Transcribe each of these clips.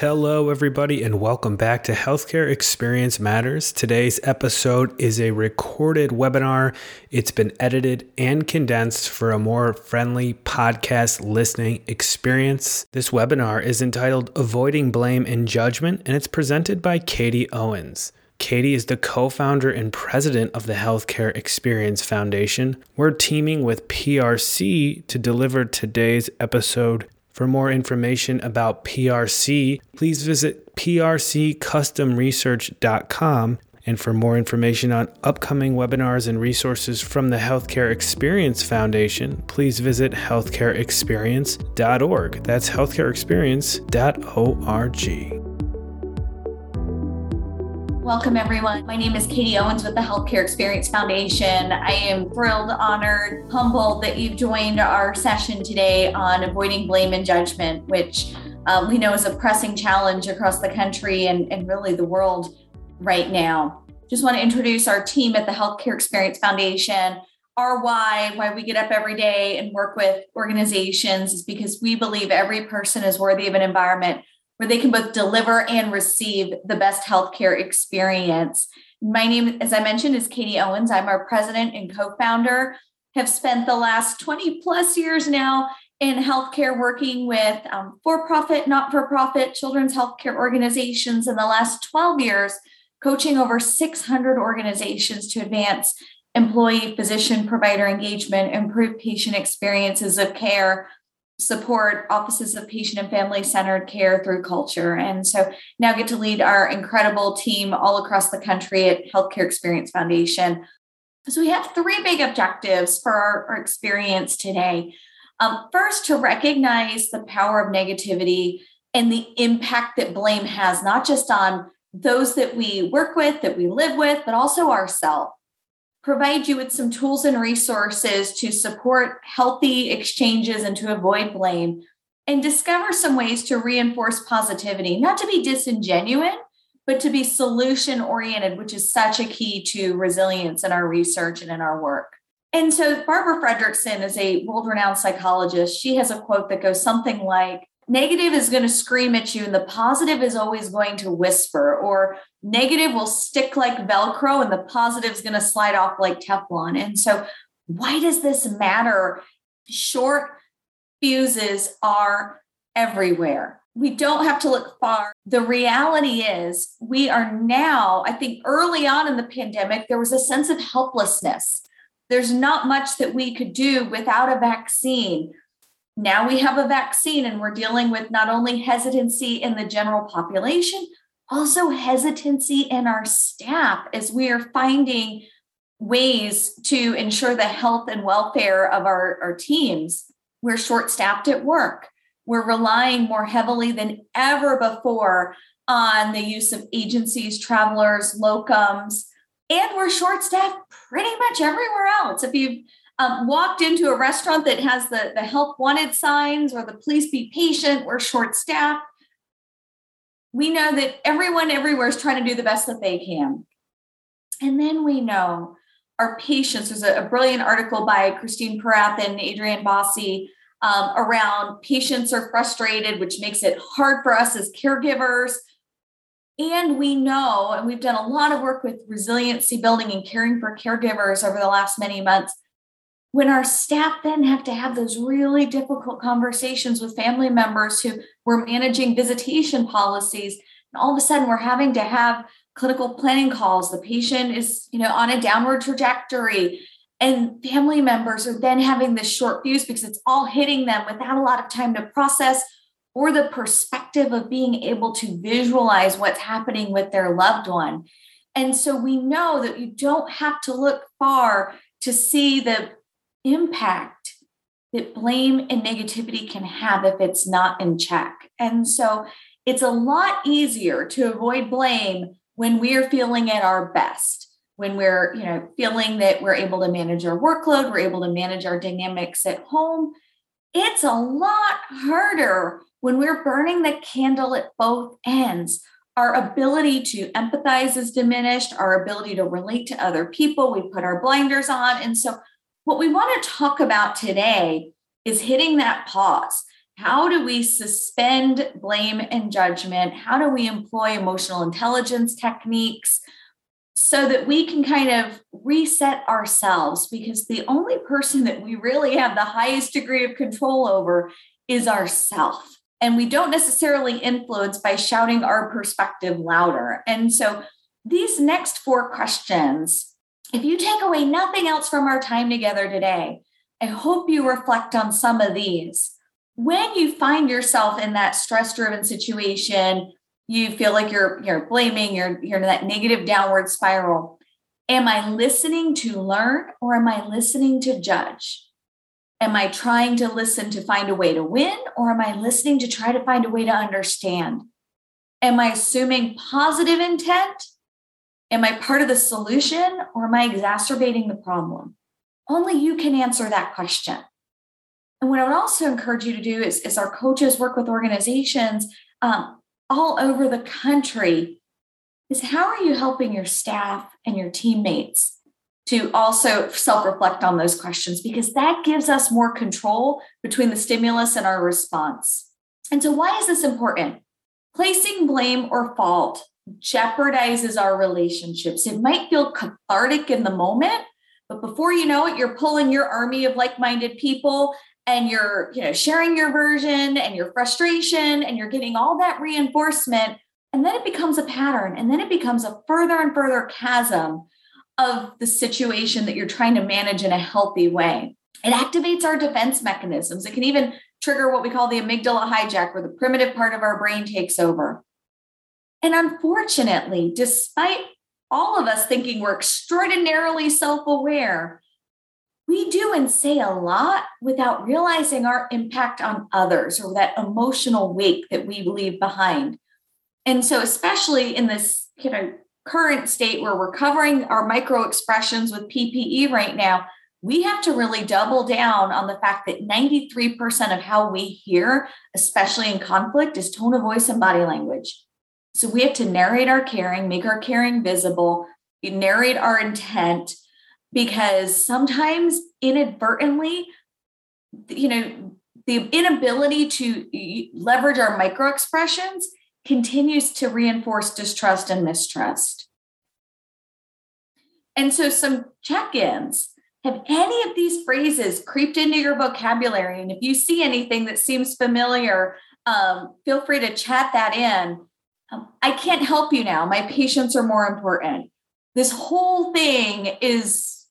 Hello, everybody, and welcome back to Healthcare Experience Matters. Today's episode is a recorded webinar. It's been edited and condensed for a more friendly podcast listening experience. This webinar is entitled Avoiding Blame and Judgment, and it's presented by Katie Owens. Katie is the co founder and president of the Healthcare Experience Foundation. We're teaming with PRC to deliver today's episode for more information about PRC, please visit prccustomresearch.com. And for more information on upcoming webinars and resources from the Healthcare Experience Foundation, please visit healthcareexperience.org. That's healthcareexperience.org. Welcome, everyone. My name is Katie Owens with the Healthcare Experience Foundation. I am thrilled, honored, humbled that you've joined our session today on avoiding blame and judgment, which uh, we know is a pressing challenge across the country and, and really the world right now. Just want to introduce our team at the Healthcare Experience Foundation. Our why, why we get up every day and work with organizations, is because we believe every person is worthy of an environment where they can both deliver and receive the best healthcare experience. My name, as I mentioned, is Katie Owens. I'm our president and co founder. Have spent the last 20 plus years now in healthcare working with um, for profit, not for profit children's healthcare organizations. In the last 12 years, coaching over 600 organizations to advance employee, physician, provider engagement, improve patient experiences of care support offices of patient and family centered care through culture. And so now get to lead our incredible team all across the country at Healthcare Experience Foundation. So we have three big objectives for our, our experience today. Um, first, to recognize the power of negativity and the impact that blame has, not just on those that we work with, that we live with, but also ourselves provide you with some tools and resources to support healthy exchanges and to avoid blame, and discover some ways to reinforce positivity, not to be disingenuous, but to be solution oriented, which is such a key to resilience in our research and in our work. And so, Barbara Fredrickson is a world renowned psychologist. She has a quote that goes something like, negative is going to scream at you and the positive is always going to whisper or negative will stick like velcro and the positive is going to slide off like teflon. And so why does this matter? Short fuses are everywhere. We don't have to look far. The reality is we are now i think early on in the pandemic there was a sense of helplessness. There's not much that we could do without a vaccine now we have a vaccine and we're dealing with not only hesitancy in the general population, also hesitancy in our staff as we are finding ways to ensure the health and welfare of our, our teams. We're short staffed at work. We're relying more heavily than ever before on the use of agencies, travelers, locums, and we're short staffed pretty much everywhere else. If you've um, walked into a restaurant that has the, the help wanted signs or the please be patient, we're short staffed. We know that everyone everywhere is trying to do the best that they can. And then we know our patients, there's a, a brilliant article by Christine Porath and Adrienne Boissy um, around patients are frustrated, which makes it hard for us as caregivers. And we know, and we've done a lot of work with resiliency building and caring for caregivers over the last many months when our staff then have to have those really difficult conversations with family members who we're managing visitation policies and all of a sudden we're having to have clinical planning calls. The patient is you know on a downward trajectory and family members are then having this short fuse because it's all hitting them without a lot of time to process or the perspective of being able to visualize what's happening with their loved one. And so we know that you don't have to look far to see the impact that blame and negativity can have if it's not in check. And so it's a lot easier to avoid blame when we're feeling at our best, when we're, you know, feeling that we're able to manage our workload, we're able to manage our dynamics at home. It's a lot harder when we're burning the candle at both ends. Our ability to empathize is diminished, our ability to relate to other people, we put our blinders on. And so what we want to talk about today is hitting that pause how do we suspend blame and judgment? How do we employ emotional intelligence techniques so that we can kind of reset ourselves? Because the only person that we really have the highest degree of control over is ourself. And we don't necessarily influence by shouting our perspective louder. And so these next four questions, if you take away nothing else from our time together today, I hope you reflect on some of these. When you find yourself in that stress driven situation, you feel like you're you're blaming, you're you're in that negative downward spiral. Am I listening to learn or am I listening to judge? Am I trying to listen to find a way to win or am I listening to try to find a way to understand? Am I assuming positive intent? Am I part of the solution or am I exacerbating the problem? Only you can answer that question. And what I would also encourage you to do is, is our coaches work with organizations um, all over the country is how are you helping your staff and your teammates to also self-reflect on those questions because that gives us more control between the stimulus and our response. And so why is this important? Placing blame or fault jeopardizes our relationships. It might feel cathartic in the moment, but before you know it, you're pulling your army of like-minded people and you're, you know, sharing your version and your frustration and you're getting all that reinforcement and then it becomes a pattern and then it becomes a further and further chasm of the situation that you're trying to manage in a healthy way. It activates our defense mechanisms. It can even trigger what we call the amygdala hijack, where the primitive part of our brain takes over. And unfortunately, despite all of us thinking we're extraordinarily self aware, we do and say a lot without realizing our impact on others or that emotional wake that we leave behind. And so, especially in this you know, current state where we're covering our micro expressions with PPE right now, we have to really double down on the fact that 93% of how we hear, especially in conflict, is tone of voice and body language. So we have to narrate our caring, make our caring visible, narrate our intent, because sometimes inadvertently, you know, the inability to leverage our micro expressions continues to reinforce distrust and mistrust. And so, some check ins have any of these phrases creeped into your vocabulary? And if you see anything that seems familiar, um, feel free to chat that in I can't help you now. My patients are more important. This whole thing is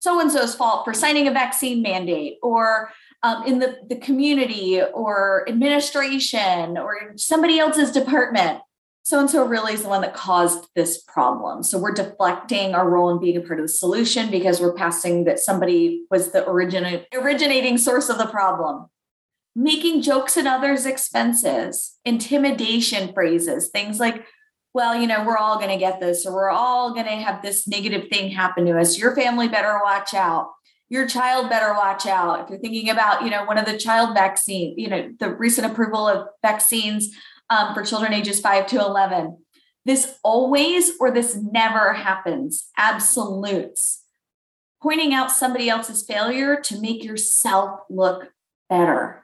so and so's fault for signing a vaccine mandate or um, in the, the community or administration or somebody else's department. So and so really is the one that caused this problem. So we're deflecting our role in being a part of the solution because we're passing that somebody was the origin- originating source of the problem making jokes at others' expenses, intimidation phrases, things like, well, you know, we're all going to get this, or we're all going to have this negative thing happen to us. Your family better watch out. Your child better watch out. If you're thinking about, you know, one of the child vaccine, you know, the recent approval of vaccines um, for children ages five to 11. This always or this never happens. Absolutes. Pointing out somebody else's failure to make yourself look better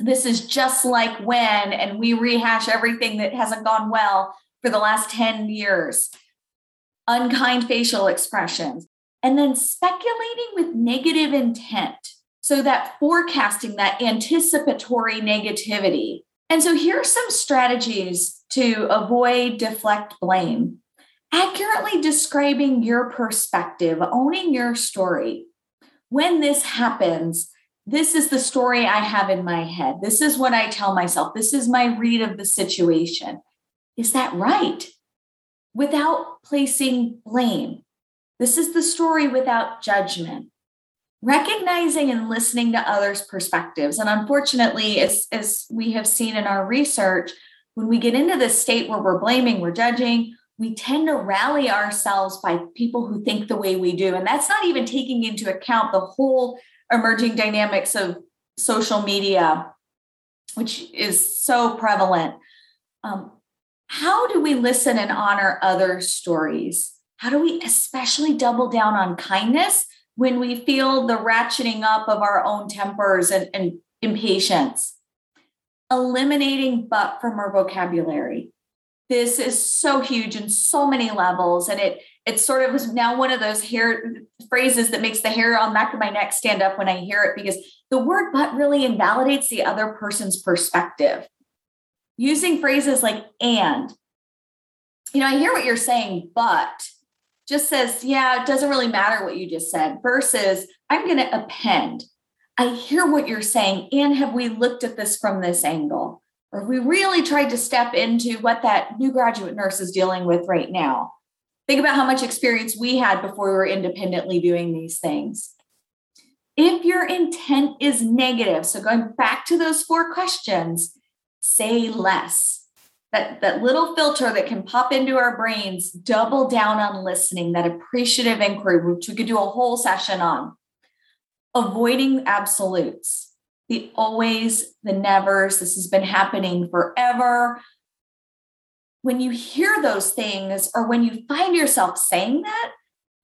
this is just like when, and we rehash everything that hasn't gone well for the last 10 years. Unkind facial expressions, and then speculating with negative intent. So that forecasting, that anticipatory negativity. And so here are some strategies to avoid deflect blame. Accurately describing your perspective, owning your story. When this happens, this is the story I have in my head. This is what I tell myself. This is my read of the situation. Is that right? Without placing blame. This is the story without judgment. Recognizing and listening to others' perspectives. And unfortunately, as, as we have seen in our research, when we get into this state where we're blaming, we're judging, we tend to rally ourselves by people who think the way we do. And that's not even taking into account the whole emerging dynamics of social media, which is so prevalent. Um, how do we listen and honor other stories? How do we especially double down on kindness when we feel the ratcheting up of our own tempers and, and impatience, eliminating but from our vocabulary. This is so huge in so many levels. And it it sort of now one of those hair phrases that makes the hair on the back of my neck stand up when I hear it because the word but really invalidates the other person's perspective. Using phrases like and, you know, I hear what you're saying, but just says, yeah, it doesn't really matter what you just said, versus I'm going to append. I hear what you're saying. And have we looked at this from this angle? Or have we really tried to step into what that new graduate nurse is dealing with right now? Think about how much experience we had before we were independently doing these things. If your intent is negative, so going back to those four questions, say less. That that little filter that can pop into our brains double down on listening that appreciative inquiry which we could do a whole session on. Avoiding absolutes. The always the nevers this has been happening forever when you hear those things or when you find yourself saying that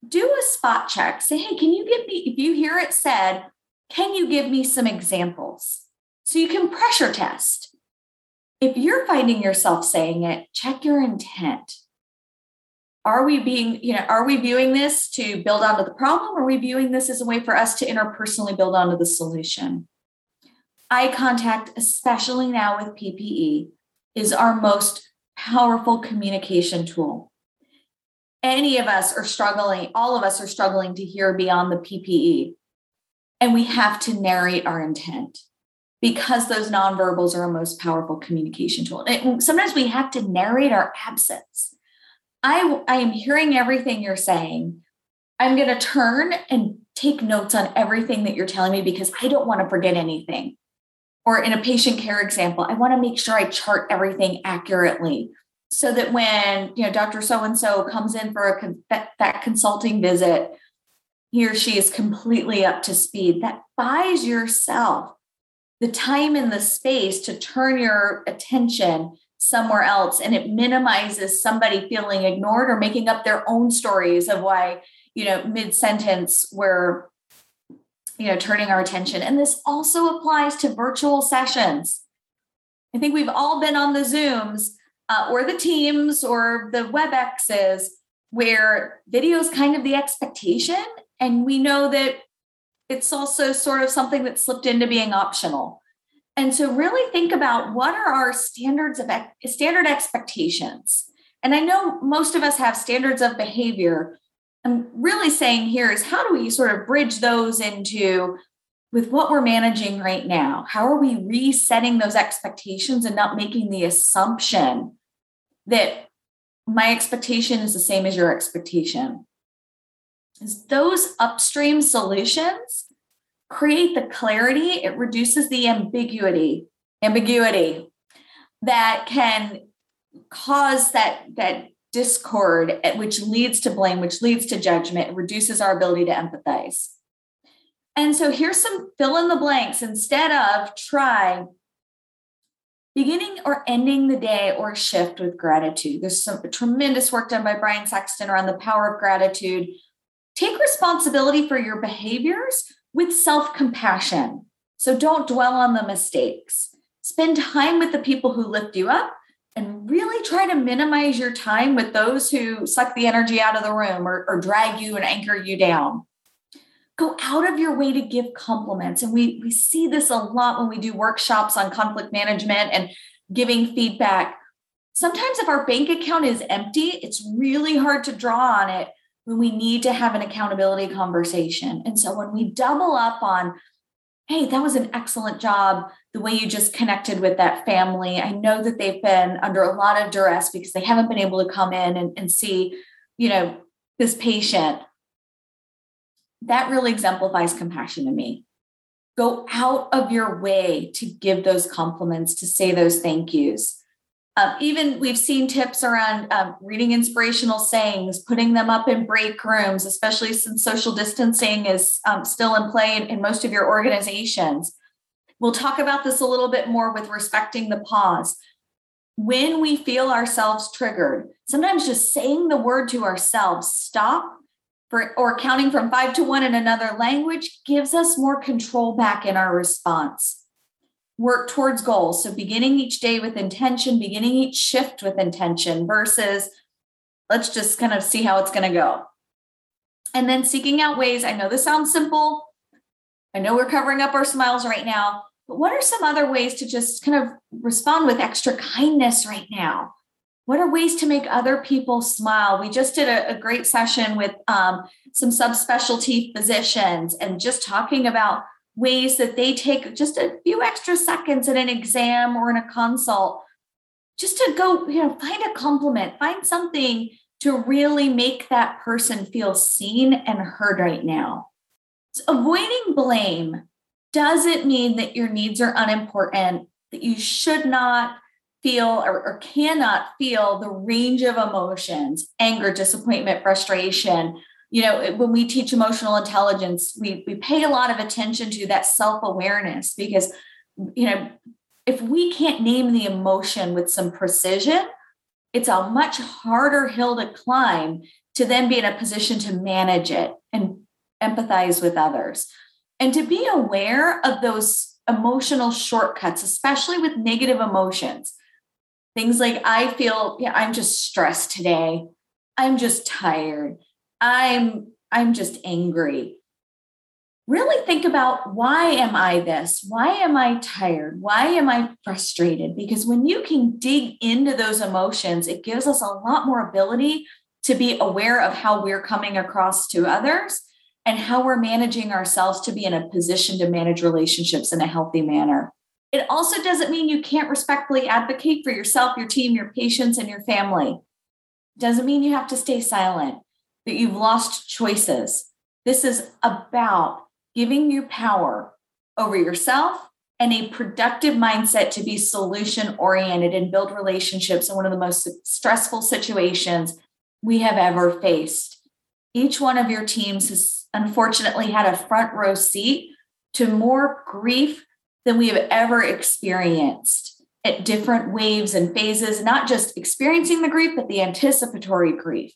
do a spot check say hey can you give me if you hear it said can you give me some examples so you can pressure test if you're finding yourself saying it, check your intent. Are we being, you know, are we viewing this to build onto the problem? Or are we viewing this as a way for us to interpersonally build onto the solution? Eye contact, especially now with PPE, is our most powerful communication tool. Any of us are struggling, all of us are struggling to hear beyond the PPE. And we have to narrate our intent because those nonverbals are our most powerful communication tool. And sometimes we have to narrate our absence. I, I am hearing everything you're saying. I'm going to turn and take notes on everything that you're telling me because I don't want to forget anything. Or in a patient care example, I want to make sure I chart everything accurately so that when you know Dr. So and so comes in for a that, that consulting visit, he or she is completely up to speed. That buys yourself the time and the space to turn your attention somewhere else and it minimizes somebody feeling ignored or making up their own stories of why you know mid sentence we're you know turning our attention and this also applies to virtual sessions i think we've all been on the zooms uh, or the teams or the webexes where video is kind of the expectation and we know that it's also sort of something that slipped into being optional. And so really think about what are our standards of standard expectations. And I know most of us have standards of behavior. I'm really saying here is how do we sort of bridge those into with what we're managing right now? How are we resetting those expectations and not making the assumption that my expectation is the same as your expectation? is those upstream solutions create the clarity, it reduces the ambiguity, ambiguity that can cause that that discord which leads to blame which leads to judgment reduces our ability to empathize and so here's some fill in the blanks instead of try beginning or ending the day or shift with gratitude there's some tremendous work done by Bryan Sexton around the power of gratitude Take responsibility for your behaviors with self compassion. So don't dwell on the mistakes. Spend time with the people who lift you up and really try to minimize your time with those who suck the energy out of the room or, or drag you and anchor you down. Go out of your way to give compliments. And we, we see this a lot when we do workshops on conflict management and giving feedback. Sometimes, if our bank account is empty, it's really hard to draw on it when we need to have an accountability conversation. And so when we double up on, hey, that was an excellent job, the way you just connected with that family. I know that they've been under a lot of duress because they haven't been able to come in and, and see, you know, this patient. That really exemplifies compassion to me. Go out of your way to give those compliments, to say those thank yous. Um, even we've seen tips around um, reading inspirational sayings, putting them up in break rooms, especially since social distancing is um, still in play in, in most of your organizations. We'll talk about this a little bit more with respecting the pause. When we feel ourselves triggered, sometimes just saying the word to ourselves, stop, for, or counting from five to one in another language gives us more control back in our response. Work towards goals. So beginning each day with intention, beginning each shift with intention versus let's just kind of see how it's going to go. And then seeking out ways. I know this sounds simple. I know we're covering up our smiles right now, but what are some other ways to just kind of respond with extra kindness right now? What are ways to make other people smile? We just did a, a great session with um, some subspecialty physicians and just talking about ways that they take just a few extra seconds in an exam or in a consult just to go, you know, find a compliment, find something to really make that person feel seen and heard right now. So avoiding blame doesn't mean that your needs are unimportant, that you should not feel or, or cannot feel the range of emotions anger, disappointment, frustration. You know, when we teach emotional intelligence, we, we pay a lot of attention to that self awareness because, you know, if we can't name the emotion with some precision, it's a much harder hill to climb to then be in a position to manage it and empathize with others. And to be aware of those emotional shortcuts, especially with negative emotions. Things like, I feel, yeah, I'm just stressed today. I'm just tired. I'm I'm just angry really think about why am I this? Why am I tired? Why am I frustrated? Because when you can dig into those emotions, it gives us a lot more ability to be aware of how we're coming across to others and how we're managing ourselves to be in a position to manage relationships in a healthy manner. It also doesn't mean you can't respectfully advocate for yourself, your team, your patients, and your family. Doesn't mean you have to stay silent, that you've lost choices. This is about giving you power over yourself and a productive mindset to be solution oriented and build relationships in one of the most stressful situations we have ever faced. Each one of your teams has unfortunately had a front row seat to more grief than we have ever experienced at different waves and phases, not just experiencing the grief, but the anticipatory grief.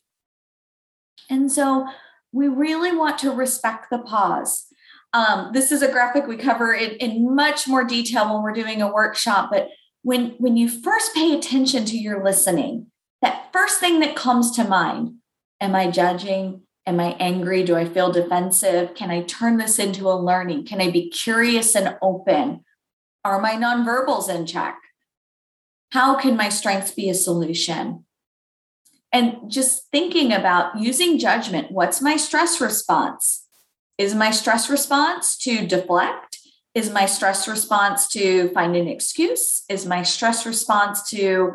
And so we really want to respect the pause um, this is a graphic we cover in, in much more detail when we're doing a workshop. But when, when you first pay attention to your listening, that first thing that comes to mind am I judging? Am I angry? Do I feel defensive? Can I turn this into a learning? Can I be curious and open? Are my nonverbals in check? How can my strengths be a solution? And just thinking about using judgment. What's my stress response? Is my stress response to deflect? Is my stress response to find an excuse? Is my stress response to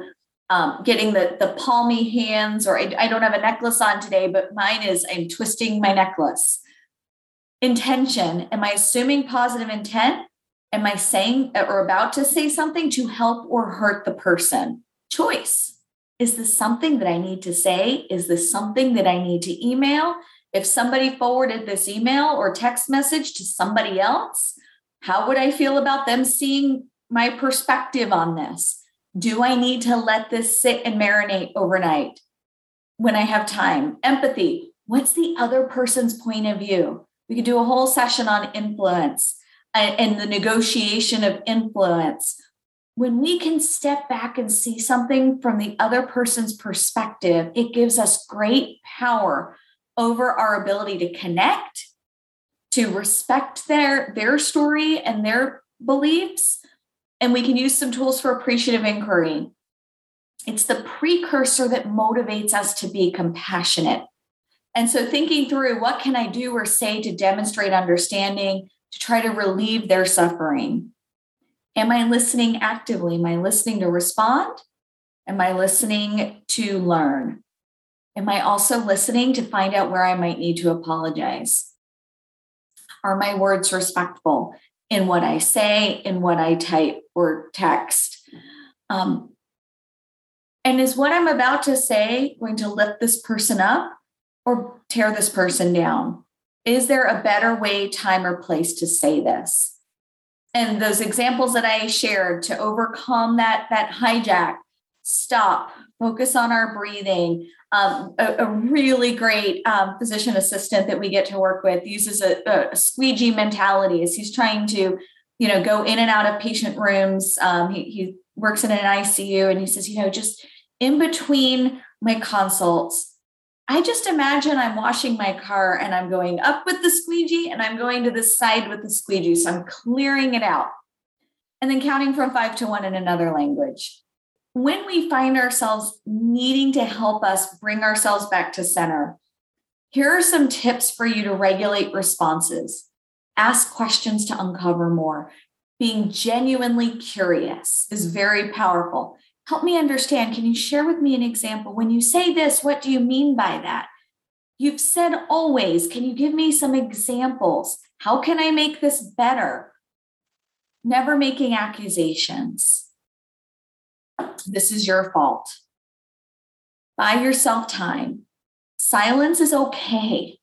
um, getting the, the palmy hands? Or I, I don't have a necklace on today, but mine is I'm twisting my necklace. Intention. Am I assuming positive intent? Am I saying or about to say something to help or hurt the person? Choice. Is this something that I need to say? Is this something that I need to email? If somebody forwarded this email or text message to somebody else, how would I feel about them seeing my perspective on this? Do I need to let this sit and marinate overnight when I have time? Empathy. What's the other person's point of view? We could do a whole session on influence uh, and the negotiation of influence. When we can step back and see something from the other person's perspective, it gives us great power over our ability to connect, to respect their their story and their beliefs, and we can use some tools for appreciative inquiry. It's the precursor that motivates us to be compassionate. And so thinking through what can I do or say to demonstrate understanding, to try to relieve their suffering? Am I listening actively? Am I listening to respond? Am I listening to learn? Am I also listening to find out where I might need to apologize? Are my words respectful in what I say, in what I type or text? Um, and is what I'm about to say going to lift this person up or tear this person down? Is there a better way, time, or place to say this? And those examples that I shared to overcome that, that hijack, stop, focus on our breathing, um, a, a, really great um, physician assistant that we get to work with uses a, a squeegee mentality as he's trying to you know, go in and out of patient rooms. Um, he, he works in an ICU and he says, you know, just in between my consults, I just imagine I'm washing my car and I'm going up with the squeegee and I'm going to the side with the squeegee. So I'm clearing it out and then counting from five to one in another language. When we find ourselves needing to help us bring ourselves back to center, here are some tips for you to regulate responses. Ask questions to uncover more. Being genuinely curious is very powerful help me understand. Can you share with me an example? When you say this, what do you mean by that? You've said always. Can you give me some examples? How can I make this better? Never making accusations. This is your fault. Buy yourself time. Silence is okay.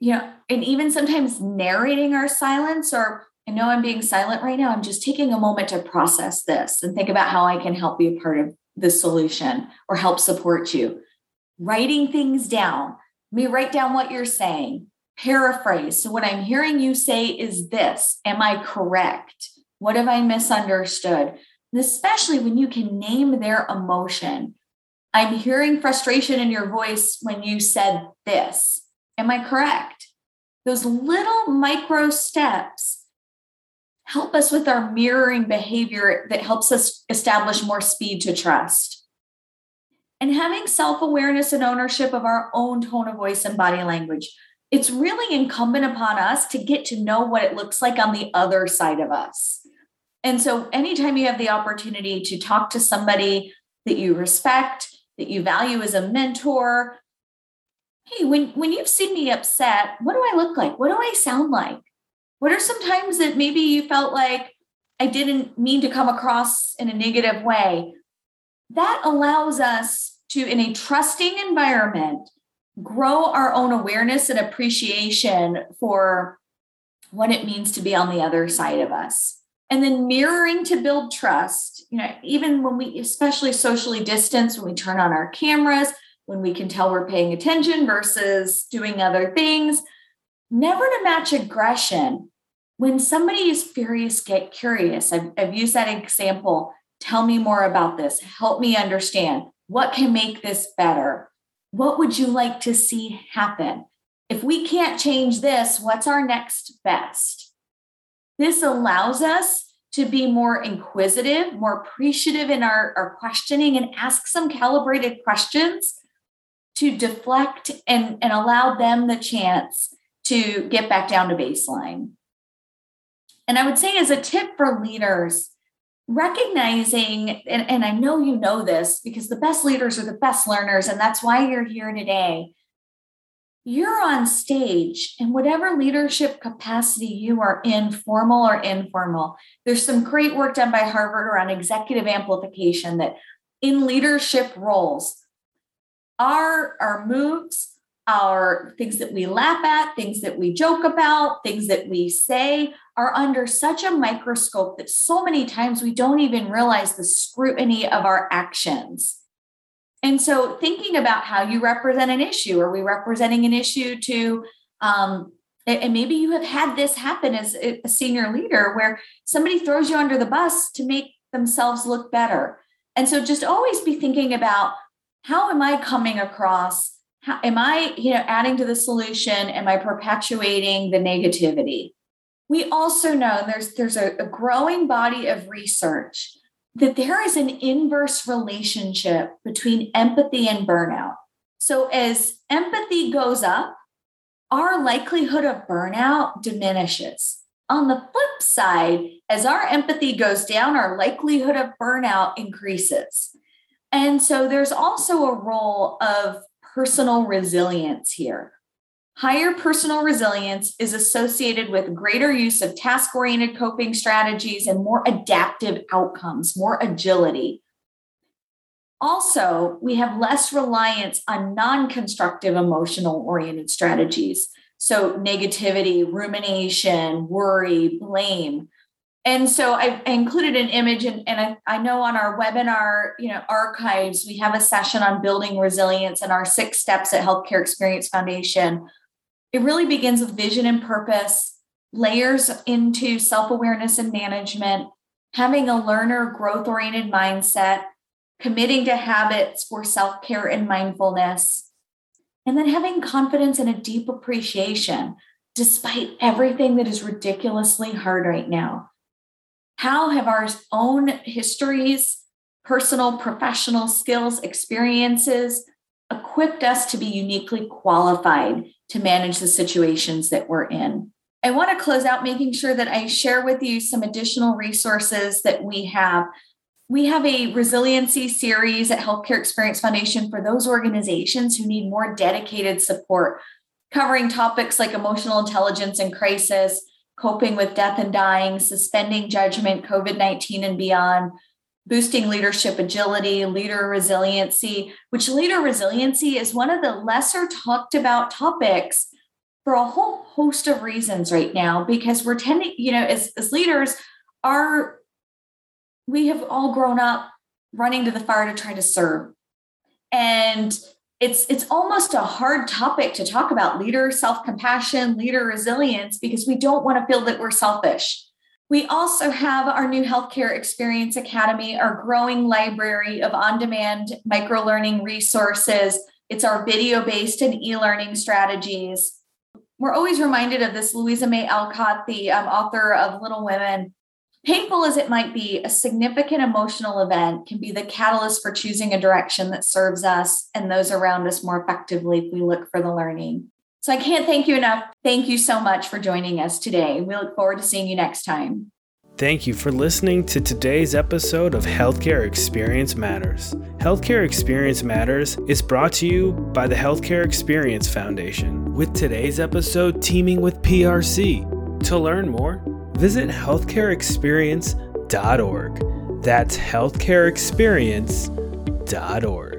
You know, and even sometimes narrating our silence or I know I'm being silent right now. I'm just taking a moment to process this and think about how I can help be a part of the solution or help support you. Writing things down. Me write down what you're saying. Paraphrase. So, what I'm hearing you say is this Am I correct? What have I misunderstood? And especially when you can name their emotion. I'm hearing frustration in your voice when you said this. Am I correct? Those little micro steps help us with our mirroring behavior that helps us establish more speed to trust. And having self awareness and ownership of our own tone of voice and body language. It's really incumbent upon us to get to know what it looks like on the other side of us. And so, anytime you have the opportunity to talk to somebody that you respect, that you value as a mentor, hey, when, when you've seen me upset, what do I look like? What do I sound like? What are some times that maybe you felt like I didn't mean to come across in a negative way? That allows us to, in a trusting environment, grow our own awareness and appreciation for what it means to be on the other side of us. And then mirroring to build trust, you know, even when we, especially socially distance, when we turn on our cameras, when we can tell we're paying attention versus doing other things, never to match aggression. When somebody is furious, get curious. I've, I've used that example. Tell me more about this. Help me understand. What can make this better? What would you like to see happen? If we can't change this, what's our next best? This allows us to be more inquisitive, more appreciative in our, our questioning, and ask some calibrated questions to deflect and, and allow them the chance to get back down to baseline. And I would say, as a tip for leaders, recognizing, and, and I know you know this because the best leaders are the best learners, and that's why you're here today. You're on stage in whatever leadership capacity you are in, formal or informal. There's some great work done by Harvard around executive amplification that in leadership roles, our, our moves, our things that we laugh at, things that we joke about, things that we say are under such a microscope that so many times we don't even realize the scrutiny of our actions. And so, thinking about how you represent an issue, are we representing an issue to, um, and maybe you have had this happen as a senior leader where somebody throws you under the bus to make themselves look better. And so, just always be thinking about how am I coming across how, am I, you know, adding to the solution? Am I perpetuating the negativity? We also know there's there's a, a growing body of research that there is an inverse relationship between empathy and burnout. So as empathy goes up, our likelihood of burnout diminishes. On the flip side, as our empathy goes down, our likelihood of burnout increases. And so there's also a role of personal resilience here. Higher personal resilience is associated with greater use of task oriented coping strategies and more adaptive outcomes, more agility. Also, we have less reliance on non constructive emotional oriented strategies. So, negativity, rumination, worry, blame, and so I, I included an image and, and I, I, know on our webinar you know archives we have a session on building resilience and our six steps at healthcare experience foundation it really begins with vision and purpose layers into self awareness and management, having a learner growth oriented mindset, committing to habits for self care and mindfulness, and then having confidence and a deep appreciation despite everything that is ridiculously hard right now. How have our own histories, personal, professional skills, experiences equipped us to be uniquely qualified to manage the situations that we're in? I want to close out making sure that I share with you some additional resources that we have. We have a resiliency series at Healthcare Experience Foundation for those organizations who need more dedicated support, covering topics like emotional intelligence and crisis, coping with death and dying, suspending judgment, COVID 19 and beyond, boosting leadership agility, leader resiliency, which leader resiliency is one of the lesser talked about topics for a whole host of reasons right now because we're tending, you know, as, as leaders, are we have all grown up running to the fire to try to serve. And it's it's almost a hard topic to talk about leader self-compassion, leader resilience, because we don't want to feel that we're selfish. We also have our new Healthcare Experience Academy, our growing library of on demand micro learning resources. It's our video based and e learning strategies we're always reminded of this Louisa May Alcott, the um, author of Little Women. Painful as it might be, a significant emotional event can be the catalyst for choosing a direction that serves us and those around us more effectively if we look for the learning. So I can't thank you enough. Thank you so much for joining us today. We look forward to seeing you next time. Thank you for listening to today's episode of Healthcare Experience Matters. Healthcare Experience Matters is brought to you by the Healthcare Experience Foundation, with today's episode teaming with PRC. To learn more, visit healthcareexperience.org. That's healthcareexperience.org.